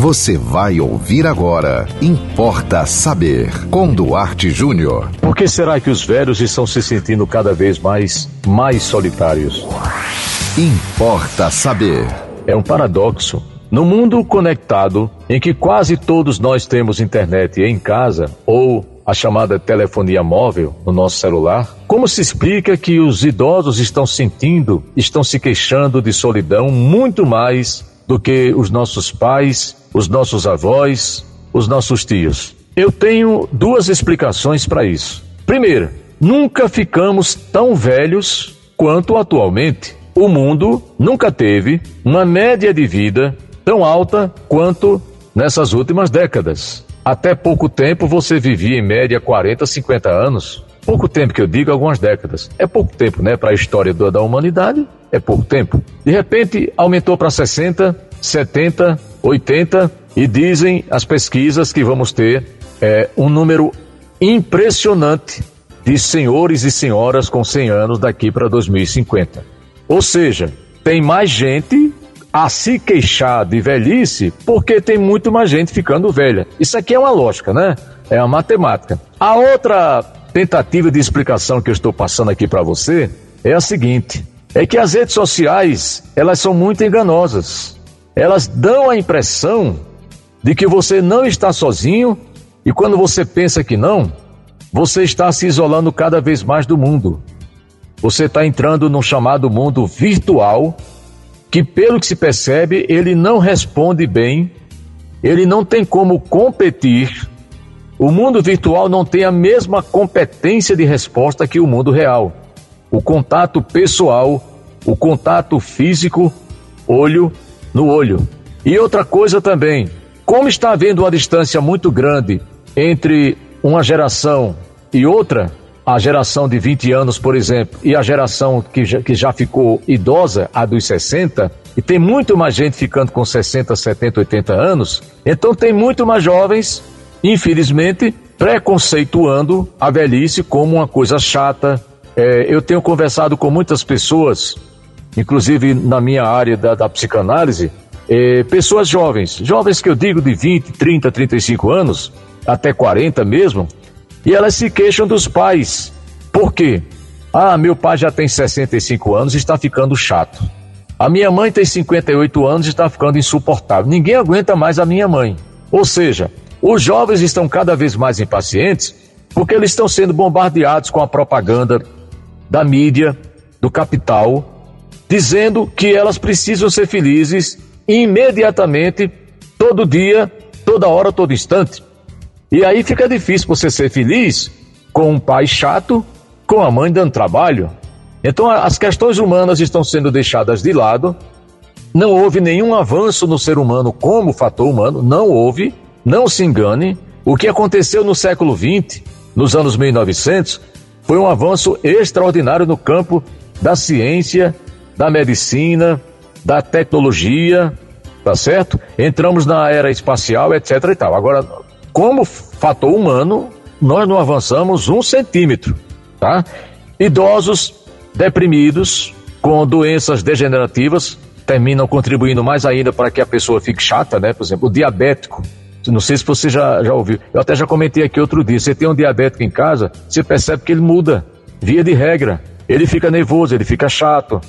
Você vai ouvir agora. Importa saber. Com Duarte Júnior. Por que será que os velhos estão se sentindo cada vez mais, mais solitários? Importa saber. É um paradoxo. No mundo conectado, em que quase todos nós temos internet em casa ou a chamada telefonia móvel no nosso celular, como se explica que os idosos estão sentindo, estão se queixando de solidão muito mais do que os nossos pais, os nossos avós, os nossos tios. Eu tenho duas explicações para isso. Primeiro, nunca ficamos tão velhos quanto atualmente. O mundo nunca teve uma média de vida tão alta quanto nessas últimas décadas. Até pouco tempo você vivia em média 40, 50 anos. Pouco tempo que eu digo, algumas décadas. É pouco tempo, né? Para a história da humanidade, é pouco tempo. De repente, aumentou para 60, 70, 80 e dizem as pesquisas que vamos ter é, um número impressionante de senhores e senhoras com 100 anos daqui para 2050. Ou seja, tem mais gente a se queixar de velhice porque tem muito mais gente ficando velha. Isso aqui é uma lógica, né? É uma matemática. A outra tentativa de explicação que eu estou passando aqui para você é a seguinte: é que as redes sociais elas são muito enganosas. Elas dão a impressão de que você não está sozinho e quando você pensa que não, você está se isolando cada vez mais do mundo. Você está entrando num chamado mundo virtual que, pelo que se percebe, ele não responde bem, ele não tem como competir. O mundo virtual não tem a mesma competência de resposta que o mundo real. O contato pessoal, o contato físico, olho no olho. E outra coisa também, como está havendo uma distância muito grande entre uma geração e outra, a geração de 20 anos, por exemplo, e a geração que já, que já ficou idosa, a dos 60, e tem muito mais gente ficando com 60, 70, 80 anos, então tem muito mais jovens, infelizmente, preconceituando a velhice como uma coisa chata. É, eu tenho conversado com muitas pessoas, inclusive na minha área da, da psicanálise, é, pessoas jovens, jovens que eu digo de 20, 30, 35 anos, até 40 mesmo, e elas se queixam dos pais. Por quê? Ah, meu pai já tem 65 anos e está ficando chato. A minha mãe tem 58 anos e está ficando insuportável. Ninguém aguenta mais a minha mãe. Ou seja, os jovens estão cada vez mais impacientes porque eles estão sendo bombardeados com a propaganda da mídia, do capital, dizendo que elas precisam ser felizes imediatamente, todo dia, toda hora, todo instante. E aí fica difícil você ser feliz com um pai chato, com a mãe dando trabalho. Então as questões humanas estão sendo deixadas de lado. Não houve nenhum avanço no ser humano como fator humano, não houve, não se engane. O que aconteceu no século XX, nos anos 1900, foi um avanço extraordinário no campo da ciência, da medicina, da tecnologia, tá certo? Entramos na era espacial, etc e tal. Agora, como fator humano, nós não avançamos um centímetro, tá? Idosos deprimidos, com doenças degenerativas, terminam contribuindo mais ainda para que a pessoa fique chata, né? Por exemplo, o diabético. Não sei se você já, já ouviu. Eu até já comentei aqui outro dia. Você tem um diabético em casa, você percebe que ele muda, via de regra. Ele fica nervoso, ele fica chato,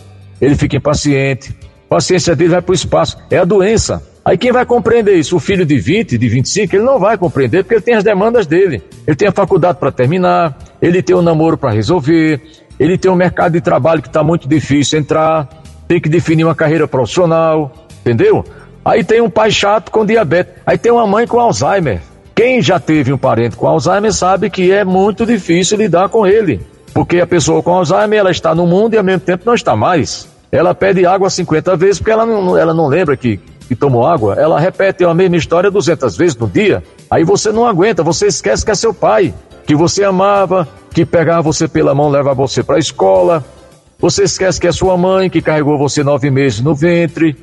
ele fica impaciente. Paciência dele vai para o espaço. É a doença. Aí quem vai compreender isso? O filho de 20, de 25, ele não vai compreender porque ele tem as demandas dele. Ele tem a faculdade para terminar, ele tem o um namoro para resolver, ele tem um mercado de trabalho que está muito difícil entrar, tem que definir uma carreira profissional, entendeu? Aí tem um pai chato com diabetes, aí tem uma mãe com Alzheimer. Quem já teve um parente com Alzheimer sabe que é muito difícil lidar com ele, porque a pessoa com Alzheimer ela está no mundo e ao mesmo tempo não está mais. Ela pede água 50 vezes porque ela não, ela não lembra que que tomou água, ela repete a mesma história 200 vezes no dia, aí você não aguenta, você esquece que é seu pai, que você amava, que pegava você pela mão, levava você para a escola, você esquece que é sua mãe, que carregou você nove meses no ventre,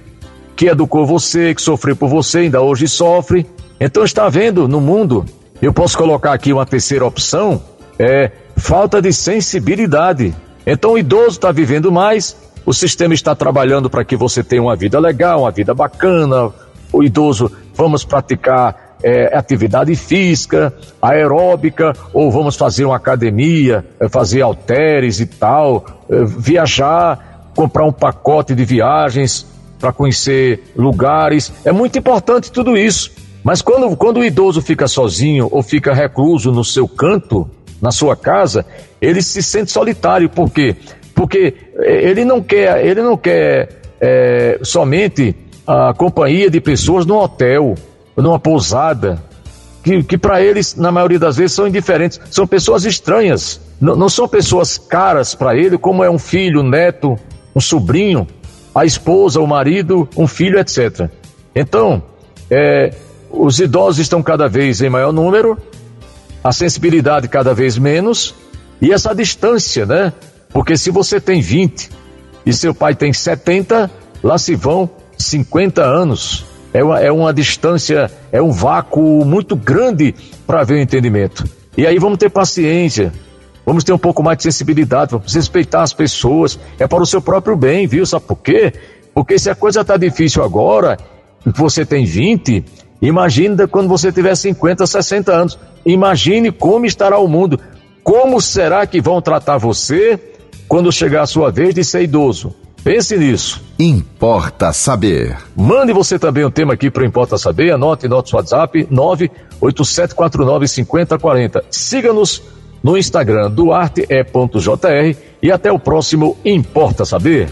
que educou você, que sofreu por você, ainda hoje sofre. Então está vendo no mundo, eu posso colocar aqui uma terceira opção, é falta de sensibilidade. Então o idoso está vivendo mais, o sistema está trabalhando para que você tenha uma vida legal, uma vida bacana. O idoso vamos praticar é, atividade física, aeróbica, ou vamos fazer uma academia, é, fazer halteres e tal, é, viajar, comprar um pacote de viagens para conhecer lugares. É muito importante tudo isso. Mas quando, quando o idoso fica sozinho ou fica recluso no seu canto, na sua casa, ele se sente solitário. Por quê? Porque é, ele não quer, ele não quer é, somente a companhia de pessoas num hotel, numa pousada, que, que para eles, na maioria das vezes, são indiferentes. São pessoas estranhas. Não, não são pessoas caras para ele, como é um filho, um neto, um sobrinho, a esposa, o marido, um filho, etc. Então, é, os idosos estão cada vez em maior número, a sensibilidade cada vez menos, e essa distância, né? Porque se você tem 20 e seu pai tem 70, lá se vão 50 anos. É uma, é uma distância, é um vácuo muito grande para ver o entendimento. E aí vamos ter paciência, vamos ter um pouco mais de sensibilidade, vamos respeitar as pessoas, é para o seu próprio bem, viu? Sabe por quê? Porque se a coisa está difícil agora, você tem 20, imagine quando você tiver 50, 60 anos. Imagine como estará o mundo. Como será que vão tratar você quando chegar a sua vez de ser idoso? Pense nisso. Importa saber. Mande você também um tema aqui para Importa Saber. Anote nosso WhatsApp 987495040. Siga-nos no Instagram duarte.jr e até o próximo Importa Saber.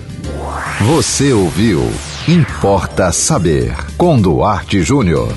Você ouviu Importa Saber com Duarte Júnior.